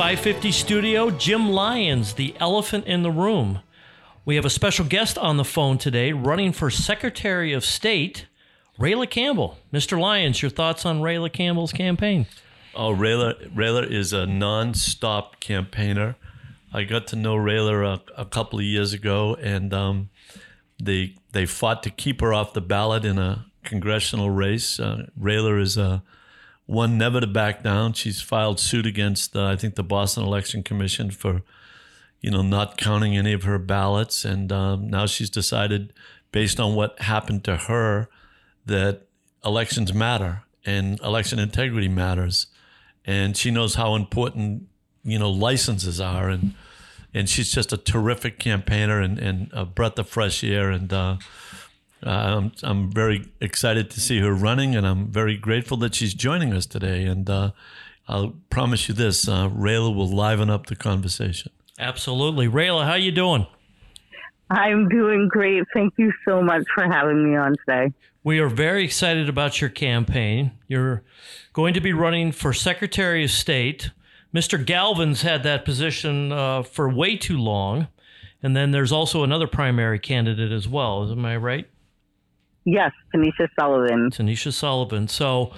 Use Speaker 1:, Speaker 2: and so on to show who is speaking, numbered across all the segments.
Speaker 1: 550 studio, Jim Lyons, the elephant in the room. We have a special guest on the phone today, running for Secretary of State, Rayla Campbell. Mr. Lyons, your thoughts on Rayla Campbell's campaign?
Speaker 2: Oh, Rayla, Rayla is a non-stop campaigner. I got to know Rayla a, a couple of years ago, and um, they they fought to keep her off the ballot in a congressional race. Uh, Rayla is a one never to back down. She's filed suit against, uh, I think, the Boston Election Commission for, you know, not counting any of her ballots, and um, now she's decided, based on what happened to her, that elections matter and election integrity matters, and she knows how important you know licenses are, and and she's just a terrific campaigner and, and a breath of fresh air, and. Uh, I'm, I'm very excited to see her running, and I'm very grateful that she's joining us today. And uh, I'll promise you this: uh, Rayla will liven up the conversation.
Speaker 1: Absolutely, Rayla. How you doing?
Speaker 3: I'm doing great. Thank you so much for having me on today.
Speaker 1: We are very excited about your campaign. You're going to be running for Secretary of State. Mr. Galvin's had that position uh, for way too long. And then there's also another primary candidate as well. Am I right?
Speaker 3: Yes, Tanisha Sullivan.
Speaker 1: Tanisha Sullivan. So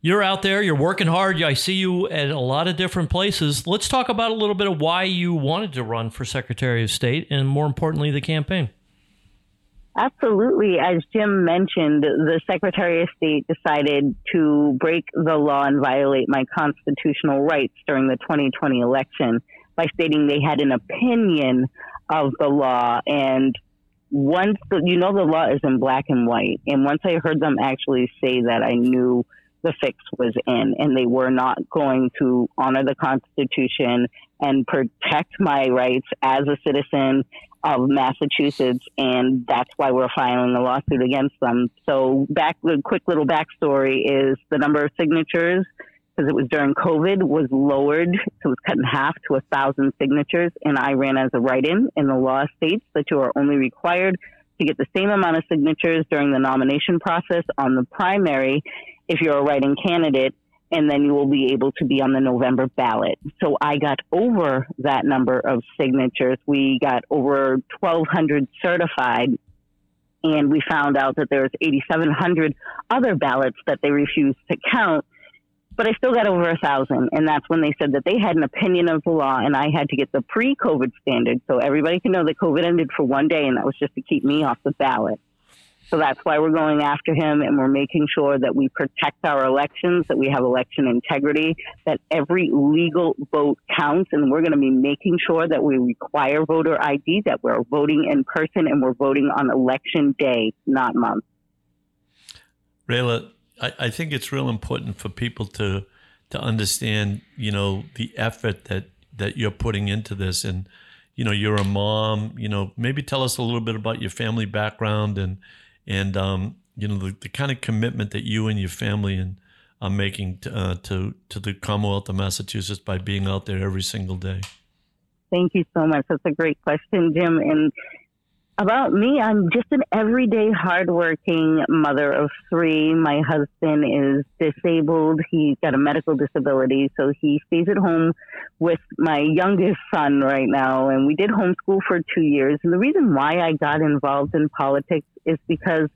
Speaker 1: you're out there, you're working hard. I see you at a lot of different places. Let's talk about a little bit of why you wanted to run for Secretary of State and more importantly, the campaign.
Speaker 3: Absolutely. As Jim mentioned, the Secretary of State decided to break the law and violate my constitutional rights during the 2020 election by stating they had an opinion of the law and once the, you know the law is in black and white, and once I heard them actually say that, I knew the fix was in, and they were not going to honor the Constitution and protect my rights as a citizen of Massachusetts, and that's why we're filing a lawsuit against them. So, back the quick little backstory is the number of signatures because it was during COVID, was lowered. So it was cut in half to a thousand signatures. And I ran as a write in, and the law states that you are only required to get the same amount of signatures during the nomination process on the primary if you're a write in candidate. And then you will be able to be on the November ballot. So I got over that number of signatures. We got over 1,200 certified and we found out that there's 8,700 other ballots that they refused to count but I still got over a thousand. And that's when they said that they had an opinion of the law and I had to get the pre COVID standard. So everybody can know that COVID ended for one day and that was just to keep me off the ballot. So that's why we're going after him and we're making sure that we protect our elections, that we have election integrity, that every legal vote counts. And we're going to be making sure that we require voter ID, that we're voting in person and we're voting on election day, not month.
Speaker 2: Rayla, I, I think it's real important for people to to understand, you know, the effort that that you're putting into this, and you know, you're a mom. You know, maybe tell us a little bit about your family background and and um, you know the, the kind of commitment that you and your family and are making to, uh, to to the Commonwealth of Massachusetts by being out there every single day.
Speaker 3: Thank you so much. That's a great question, Jim. And about me, I'm just an everyday hardworking mother of three. My husband is disabled. He's got a medical disability, so he stays at home with my youngest son right now. And we did homeschool for two years. And the reason why I got involved in politics is because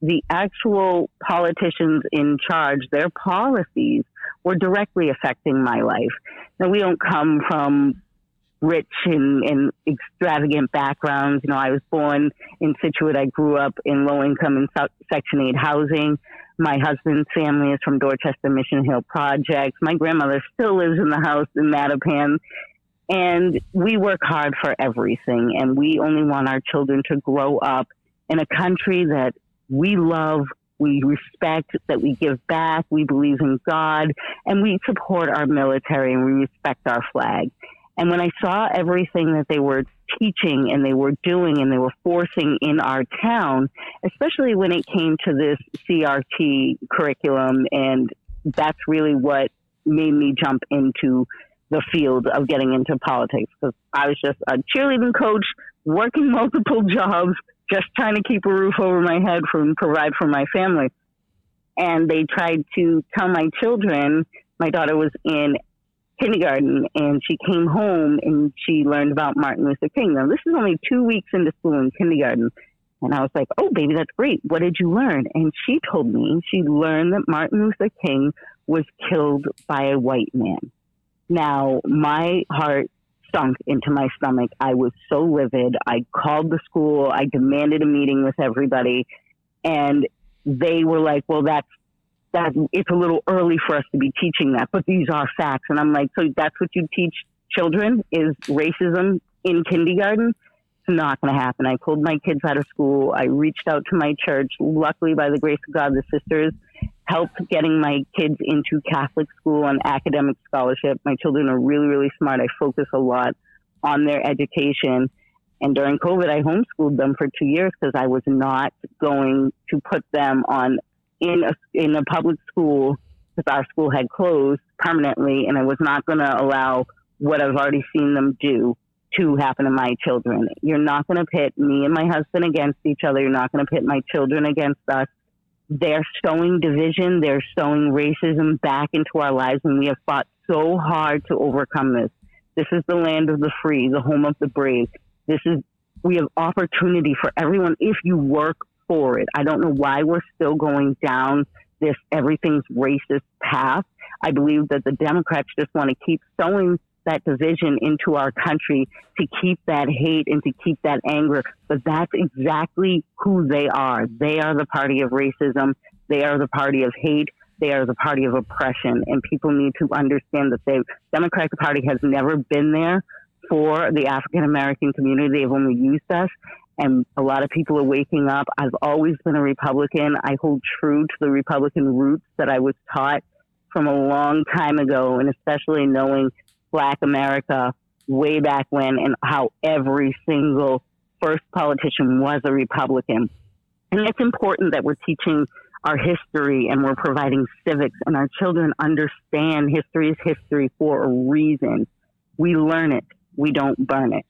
Speaker 3: the actual politicians in charge, their policies were directly affecting my life. Now, we don't come from rich and, and extravagant backgrounds. You know, I was born in Scituate. I grew up in low income and Section 8 housing. My husband's family is from Dorchester Mission Hill Projects. My grandmother still lives in the house in Mattapan. And we work hard for everything. And we only want our children to grow up in a country that we love, we respect, that we give back, we believe in God, and we support our military and we respect our flag. And when I saw everything that they were teaching and they were doing and they were forcing in our town, especially when it came to this CRT curriculum, and that's really what made me jump into the field of getting into politics because I was just a cheerleading coach, working multiple jobs, just trying to keep a roof over my head and provide for my family. And they tried to tell my children, my daughter was in kindergarten and she came home and she learned about Martin Luther King. Now, this is only two weeks into school in kindergarten. And I was like, oh, baby, that's great. What did you learn? And she told me she learned that Martin Luther King was killed by a white man. Now, my heart sunk into my stomach. I was so livid. I called the school. I demanded a meeting with everybody. And they were like, well, that's that it's a little early for us to be teaching that, but these are facts. And I'm like, so that's what you teach children is racism in kindergarten? It's not going to happen. I pulled my kids out of school. I reached out to my church. Luckily, by the grace of God, the sisters helped getting my kids into Catholic school and academic scholarship. My children are really, really smart. I focus a lot on their education. And during COVID, I homeschooled them for two years because I was not going to put them on in a, in a public school because our school had closed permanently, and I was not going to allow what I've already seen them do to happen to my children. You're not going to pit me and my husband against each other. You're not going to pit my children against us. They're sowing division. They're sowing racism back into our lives, and we have fought so hard to overcome this. This is the land of the free, the home of the brave. This is we have opportunity for everyone if you work I don't know why we're still going down this everything's racist path. I believe that the Democrats just want to keep sowing that division into our country to keep that hate and to keep that anger. But that's exactly who they are. They are the party of racism. They are the party of hate. They are the party of oppression. And people need to understand that the Democratic Party has never been there for the African American community. They've only used us and a lot of people are waking up. I've always been a Republican. I hold true to the Republican roots that I was taught from a long time ago, and especially knowing Black America way back when and how every single first politician was a Republican. And it's important that we're teaching our history and we're providing civics, and our children understand history is history for a reason. We learn it, we don't burn it.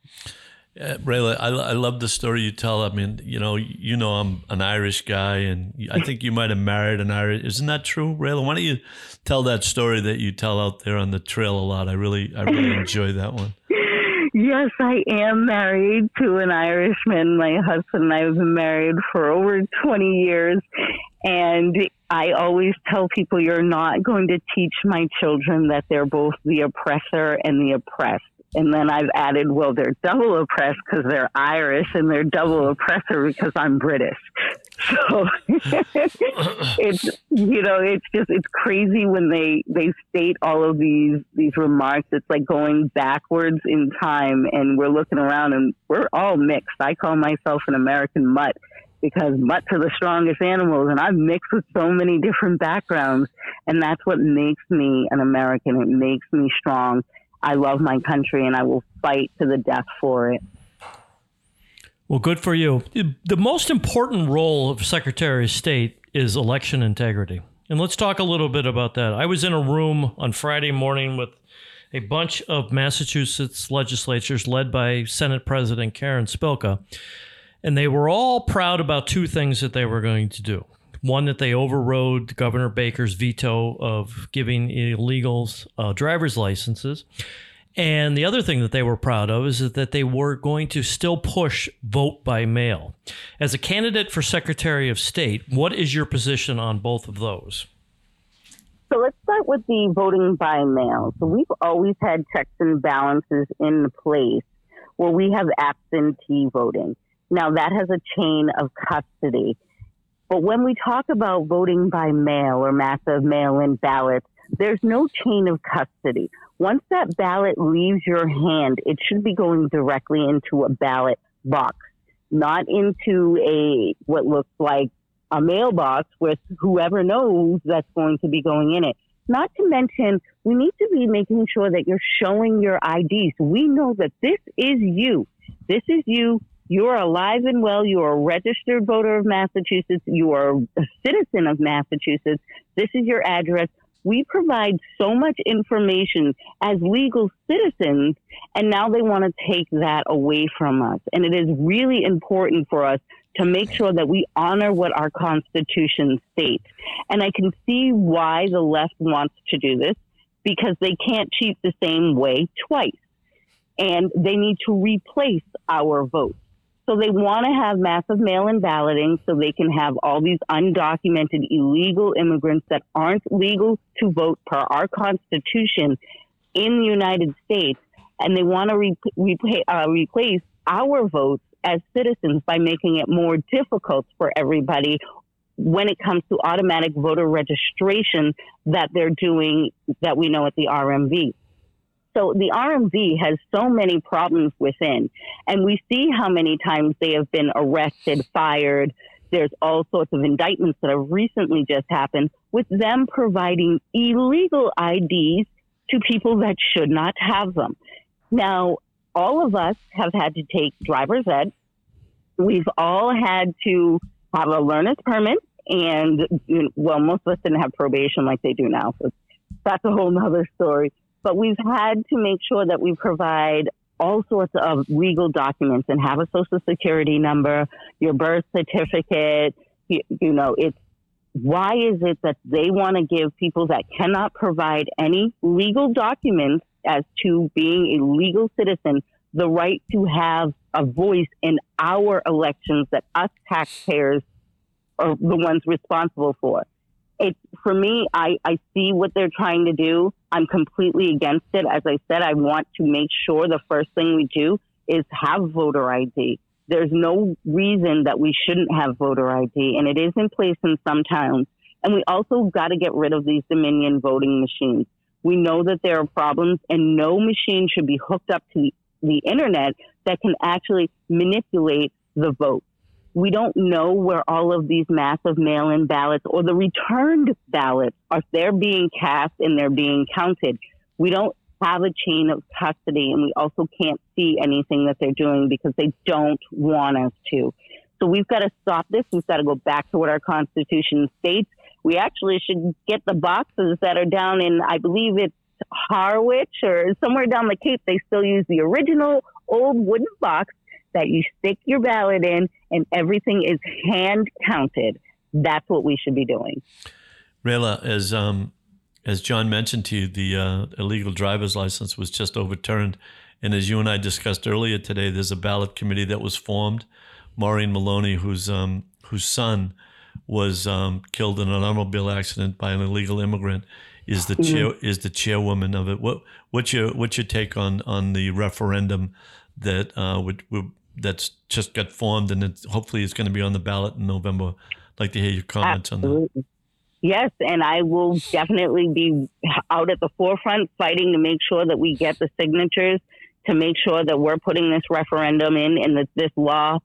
Speaker 2: Uh, Rayla, I, I love the story you tell. I mean, you know, you know, I'm an Irish guy, and I think you might have married an Irish. Isn't that true, Rayla? Why don't you tell that story that you tell out there on the trail a lot? I really, I really enjoy that one.
Speaker 3: Yes, I am married to an Irishman. My husband and I have been married for over 20 years. And I always tell people you're not going to teach my children that they're both the oppressor and the oppressed. And then I've added, well, they're double oppressed because they're Irish and they're double mm-hmm. oppressor because I'm British. So it's, you know, it's just, it's crazy when they, they state all of these, these remarks. It's like going backwards in time and we're looking around and we're all mixed. I call myself an American mutt because mutts are the strongest animals and I'm mixed with so many different backgrounds and that's what makes me an American. It makes me strong I love my country and I will fight to the death for it.
Speaker 1: Well, good for you. The most important role of Secretary of State is election integrity. And let's talk a little bit about that. I was in a room on Friday morning with a bunch of Massachusetts legislatures led by Senate President Karen Spilka, and they were all proud about two things that they were going to do. One, that they overrode Governor Baker's veto of giving illegals uh, driver's licenses. And the other thing that they were proud of is that they were going to still push vote by mail. As a candidate for Secretary of State, what is your position on both of those?
Speaker 3: So let's start with the voting by mail. So we've always had checks and balances in place where we have absentee voting. Now that has a chain of custody. But when we talk about voting by mail or massive mail in ballots, there's no chain of custody. Once that ballot leaves your hand, it should be going directly into a ballot box, not into a what looks like a mailbox with whoever knows that's going to be going in it. Not to mention, we need to be making sure that you're showing your IDs. We know that this is you. This is you you are alive and well. You are a registered voter of Massachusetts. You are a citizen of Massachusetts. This is your address. We provide so much information as legal citizens, and now they want to take that away from us. And it is really important for us to make sure that we honor what our Constitution states. And I can see why the left wants to do this because they can't cheat the same way twice. And they need to replace our votes. So they want to have massive mail in balloting so they can have all these undocumented illegal immigrants that aren't legal to vote per our Constitution in the United States. And they want to re- re- uh, replace our votes as citizens by making it more difficult for everybody when it comes to automatic voter registration that they're doing that we know at the RMV. So the RMV has so many problems within, and we see how many times they have been arrested, fired. There's all sorts of indictments that have recently just happened with them providing illegal IDs to people that should not have them. Now, all of us have had to take driver's ed. We've all had to have a learner's permit, and well, most of us didn't have probation like they do now. So that's a whole nother story. But we've had to make sure that we provide all sorts of legal documents and have a social security number, your birth certificate. You, you know, it's why is it that they want to give people that cannot provide any legal documents as to being a legal citizen the right to have a voice in our elections that us taxpayers are the ones responsible for? It, for me, I, I see what they're trying to do. I'm completely against it. As I said, I want to make sure the first thing we do is have voter ID. There's no reason that we shouldn't have voter ID, and it is in place in some towns. And we also got to get rid of these Dominion voting machines. We know that there are problems, and no machine should be hooked up to the, internet that can actually manipulate the vote we don't know where all of these massive mail in ballots or the returned ballots are they're being cast and they're being counted. We don't have a chain of custody and we also can't see anything that they're doing because they don't want us to. So we've got to stop this. We've got to go back to what our Constitution states. We actually should get the boxes that are down in, I believe it's Harwich or somewhere down the Cape. They still use the original old wooden box that you stick your ballot in and everything is hand counted. That's what we should be doing.
Speaker 2: Rayla, as um, as John mentioned to you, the uh, illegal driver's license was just overturned, and as you and I discussed earlier today, there's a ballot committee that was formed. Maureen Maloney, whose um, whose son was um, killed in an automobile accident by an illegal immigrant, is the mm-hmm. chair is the chairwoman of it. What what's your what's your take on on the referendum that uh, would, would that's just got formed and it hopefully it's going to be on the ballot in November. I'd like to hear your comments Absolutely. on that.
Speaker 3: Yes, and I will definitely be out at the forefront fighting to make sure that we get the signatures to make sure that we're putting this referendum in and that this law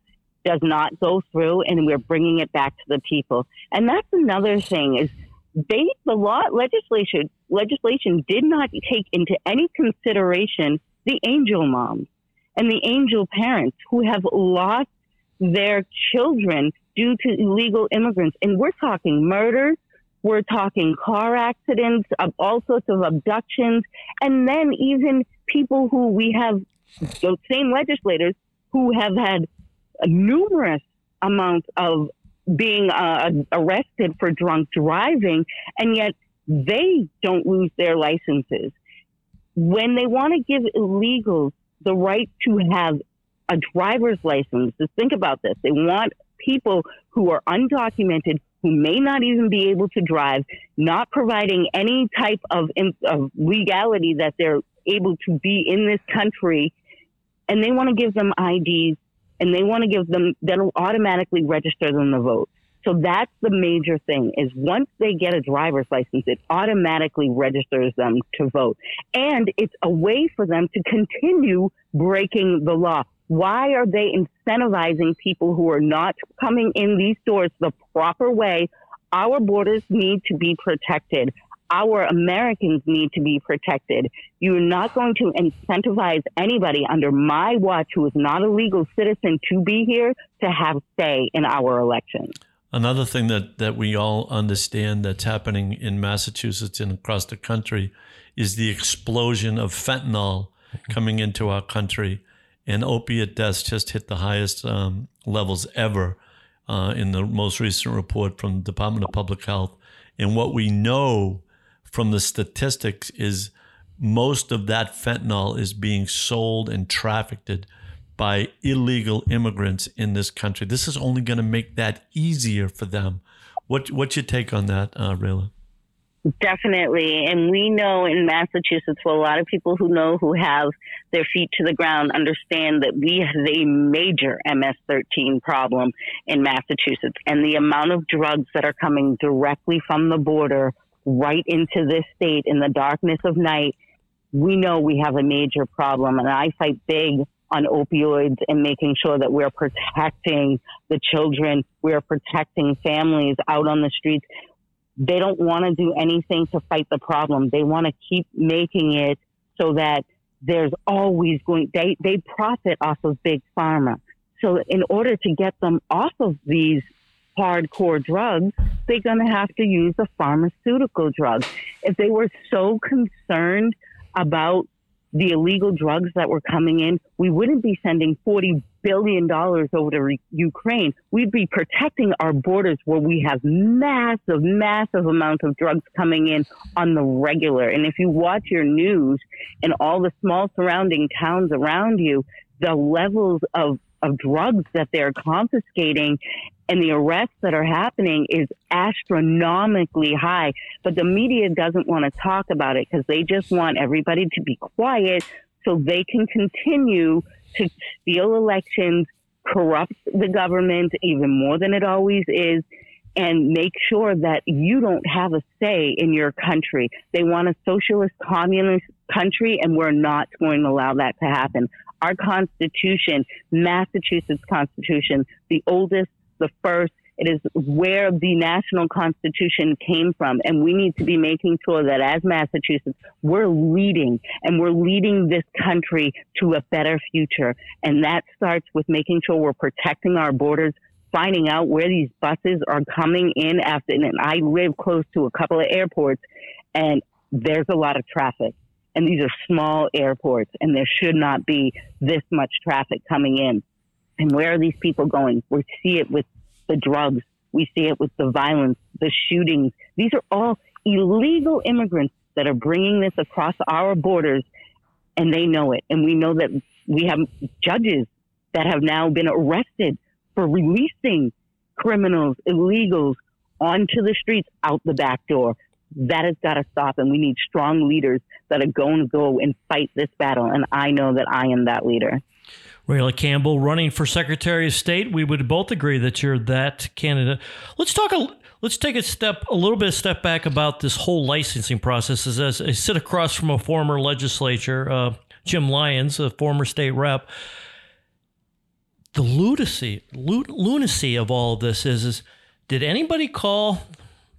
Speaker 3: does not go through and we're bringing it back to the people. And that's another thing is they the law legislation legislation did not take into any consideration the angel moms and the angel parents who have lost their children due to illegal immigrants. And we're talking murders, we're talking car accidents, all sorts of abductions, and then even people who we have, those same legislators who have had numerous amounts of being uh, arrested for drunk driving, and yet they don't lose their licenses. When they want to give illegals the right to have a driver's license. Just think about this. They want people who are undocumented, who may not even be able to drive, not providing any type of, of legality that they're able to be in this country, and they want to give them IDs and they want to give them that'll automatically register them to vote. So that's the major thing is once they get a driver's license, it automatically registers them to vote. And it's a way for them to continue breaking the law. Why are they incentivizing people who are not coming in these doors the proper way? Our borders need to be protected. Our Americans need to be protected. You're not going to incentivize anybody under my watch who is not a legal citizen to be here to have say in our elections.
Speaker 2: Another thing that, that we all understand that's happening in Massachusetts and across the country is the explosion of fentanyl coming into our country. And opiate deaths just hit the highest um, levels ever uh, in the most recent report from the Department of Public Health. And what we know from the statistics is most of that fentanyl is being sold and trafficked by illegal immigrants in this country. This is only going to make that easier for them. What what's your take on that, uh, Rayla?
Speaker 3: Definitely. And we know in Massachusetts, well, a lot of people who know who have their feet to the ground understand that we have a major MS 13 problem in Massachusetts. And the amount of drugs that are coming directly from the border right into this state in the darkness of night, we know we have a major problem. And I fight big on opioids and making sure that we're protecting the children, we're protecting families out on the streets they don't want to do anything to fight the problem. They want to keep making it so that there's always going, they, they profit off of big pharma. So in order to get them off of these hardcore drugs, they're going to have to use a pharmaceutical drug. If they were so concerned about the illegal drugs that were coming in, we wouldn't be sending $40 billion over to Ukraine. We'd be protecting our borders where we have massive, massive amount of drugs coming in on the regular. And if you watch your news and all the small surrounding towns around you, the levels of of drugs that they're confiscating and the arrests that are happening is astronomically high. But the media doesn't want to talk about it because they just want everybody to be quiet so they can continue to steal elections, corrupt the government even more than it always is, and make sure that you don't have a say in your country. They want a socialist communist country, and we're not going to allow that to happen. Our Constitution, Massachusetts Constitution, the oldest, the first, it is where the national constitution came from. And we need to be making sure that as Massachusetts, we're leading and we're leading this country to a better future. And that starts with making sure we're protecting our borders, finding out where these buses are coming in after. And I live close to a couple of airports and there's a lot of traffic and these are small airports and there should not be this much traffic coming in. And where are these people going? We see it with the drugs. We see it with the violence, the shootings. These are all illegal immigrants that are bringing this across our borders and they know it. And we know that we have judges that have now been arrested for releasing criminals, illegals onto the streets out the back door. That has got to stop, and we need strong leaders that are going to go and fight this battle. And I know that I am that leader.
Speaker 1: Rayla Campbell running for Secretary of State. We would both agree that you're that candidate. Let's talk. A, let's take a step, a little bit of step back about this whole licensing process. As I sit across from a former legislature, uh, Jim Lyons, a former state rep. The lunacy, lunacy of all of this is, is did anybody call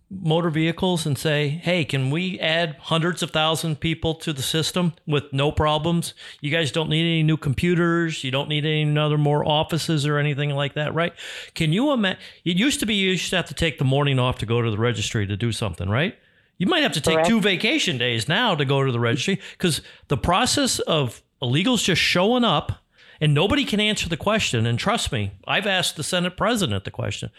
Speaker 1: motor vehicles and say, hey, can we add hundreds of thousand people to the system with no problems? You guys don't need any new computers. You don't need any other more offices or anything like that, right? Can you imagine? It used to be you used to have to take the morning off to go to the registry to do something, right? You might have to take Correct. two vacation days now to go to the registry because the process of illegals just showing up and nobody can answer the question. And trust me, I've asked the Senate president the question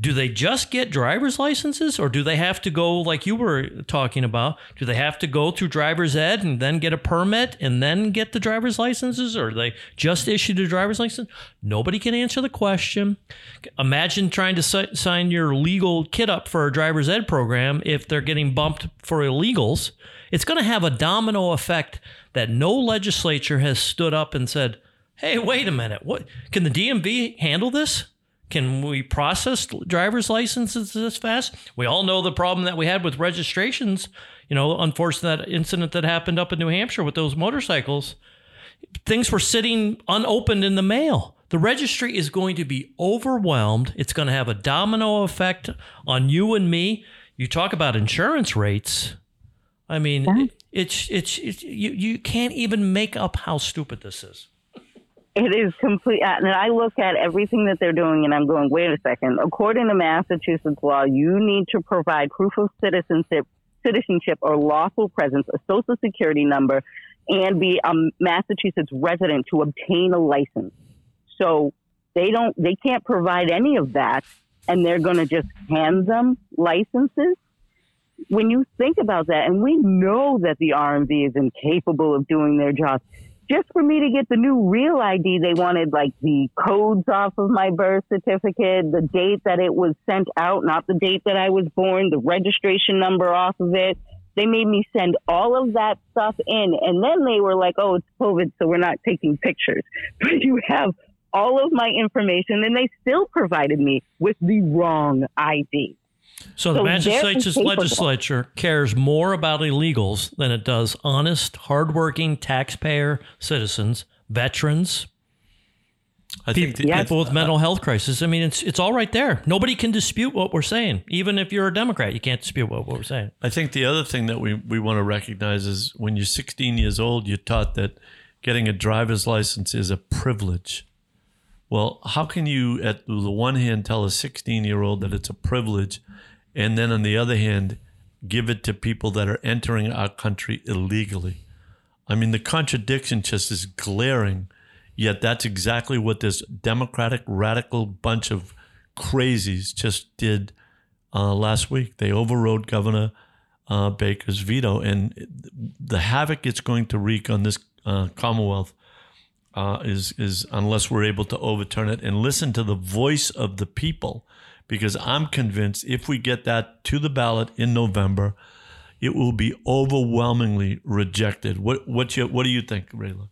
Speaker 1: do they just get driver's licenses or do they have to go like you were talking about do they have to go through driver's ed and then get a permit and then get the driver's licenses or they just issued a driver's license? Nobody can answer the question. Imagine trying to sign your legal kid up for a driver's ed program if they're getting bumped for illegals. It's going to have a domino effect that no legislature has stood up and said hey wait a minute. What can the dmv handle this can we process driver's licenses this fast? We all know the problem that we had with registrations. You know, unfortunate that incident that happened up in New Hampshire with those motorcycles. Things were sitting unopened in the mail. The registry is going to be overwhelmed. It's going to have a domino effect on you and me. You talk about insurance rates. I mean, yeah. it's, it's, it's you, you can't even make up how stupid this is.
Speaker 3: It is complete. And I look at everything that they're doing and I'm going, wait a second. According to Massachusetts law, you need to provide proof of citizenship, citizenship or lawful presence, a social security number, and be a Massachusetts resident to obtain a license. So they don't, they can't provide any of that. And they're going to just hand them licenses. when you think about that, and we know that the RMV is incapable of doing their job, just for me to get the new real ID, they wanted like the codes off of my birth certificate, the date that it was sent out, not the date that I was born, the registration number off of it. They made me send all of that stuff in. And then they were like, oh, it's COVID, so we're not taking pictures. But you have all of my information, and they still provided me with the wrong ID.
Speaker 1: So the so Massachusetts legislature cares more about illegals than it does honest, hardworking taxpayer citizens, veterans, I think people, yes. people with mental health crisis. I mean, it's it's all right there. Nobody can dispute what we're saying. Even if you're a Democrat, you can't dispute what, what we're saying.
Speaker 2: I think the other thing that we, we want to recognize is when you're 16 years old, you're taught that getting a driver's license is a privilege. Well, how can you, at the one hand, tell a 16 year old that it's a privilege, and then on the other hand, give it to people that are entering our country illegally? I mean, the contradiction just is glaring. Yet that's exactly what this Democratic radical bunch of crazies just did uh, last week. They overrode Governor uh, Baker's veto, and the havoc it's going to wreak on this uh, Commonwealth uh, is is unless we're able to overturn it and listen to the voice of the people, because I'm convinced if we get that to the ballot in November, it will be overwhelmingly rejected. What what you what do you think, Rayla?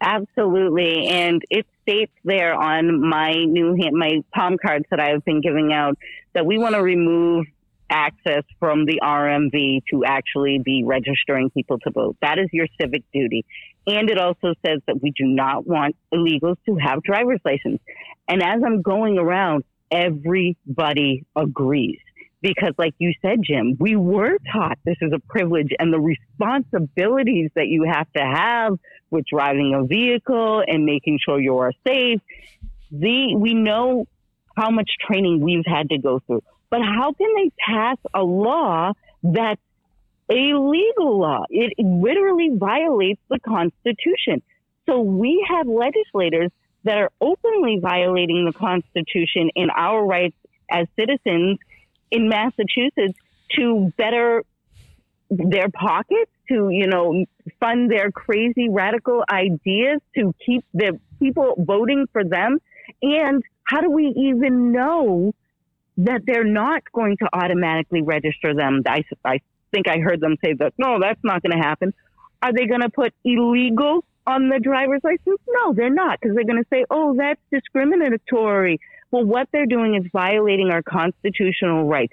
Speaker 3: Absolutely, and it states there on my new my palm cards that I've been giving out that we want to remove access from the RMV to actually be registering people to vote. That is your civic duty. And it also says that we do not want illegals to have driver's license. And as I'm going around, everybody agrees. Because, like you said, Jim, we were taught this is a privilege and the responsibilities that you have to have with driving a vehicle and making sure you are safe. The, we know how much training we've had to go through. But how can they pass a law that's a legal law? It literally violates the Constitution. So we have legislators that are openly violating the Constitution and our rights as citizens in Massachusetts to better their pockets, to, you know, fund their crazy radical ideas, to keep the people voting for them. And how do we even know that they're not going to automatically register them. I, I think I heard them say that, no, that's not going to happen. Are they going to put illegal on the driver's license? No, they're not, because they're going to say, oh, that's discriminatory. Well, what they're doing is violating our constitutional rights.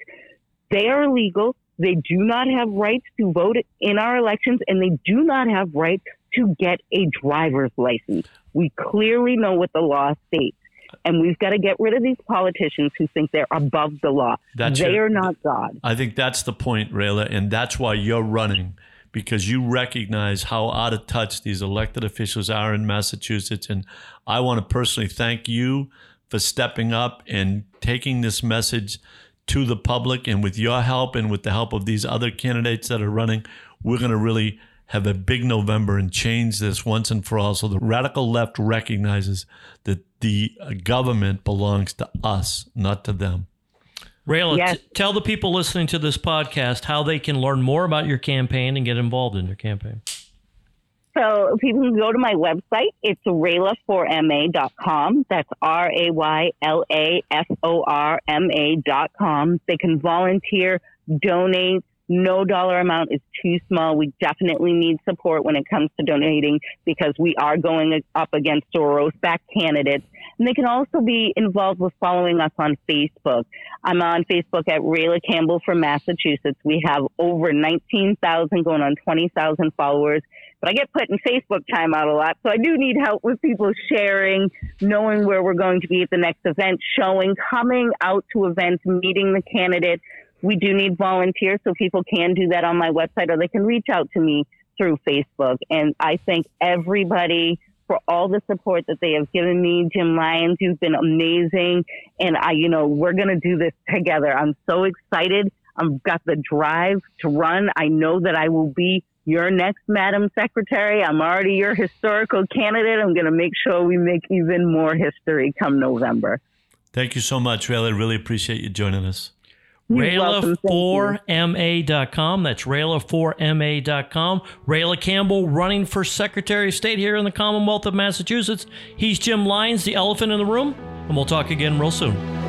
Speaker 3: They are illegal. They do not have rights to vote in our elections, and they do not have rights to get a driver's license. We clearly know what the law states and we've got to get rid of these politicians who think they're above the law. That's they are not God.
Speaker 2: I think that's the point, Rayla, and that's why you're running because you recognize how out of touch these elected officials are in Massachusetts. And I want to personally thank you for stepping up and taking this message to the public. And with your help and with the help of these other candidates that are running, we're going to really have a big November and change this once and for all so the radical left recognizes that the uh, government belongs to us, not to them.
Speaker 1: Rayla, yes. t- tell the people listening to this podcast how they can learn more about your campaign and get involved in your campaign.
Speaker 3: So people can go to my website. It's raylaforma.com. That's R A Y L A F O R M A.com. They can volunteer, donate, no dollar amount is too small. We definitely need support when it comes to donating because we are going up against Soros backed candidates. And they can also be involved with following us on Facebook. I'm on Facebook at Rayla Campbell from Massachusetts. We have over 19,000 going on 20,000 followers. But I get put in Facebook time out a lot. So I do need help with people sharing, knowing where we're going to be at the next event, showing, coming out to events, meeting the candidate we do need volunteers, so people can do that on my website or they can reach out to me through Facebook. And I thank everybody for all the support that they have given me. Jim Lyons, you've been amazing. And I, you know, we're going to do this together. I'm so excited. I've got the drive to run. I know that I will be your next Madam Secretary. I'm already your historical candidate. I'm going to make sure we make even more history come November.
Speaker 2: Thank you so much, Ray. I really appreciate you joining us.
Speaker 1: Rayla4ma.com. That's Rayla4ma.com. Rayla Campbell running for Secretary of State here in the Commonwealth of Massachusetts. He's Jim Lyons, the elephant in the room, and we'll talk again real soon.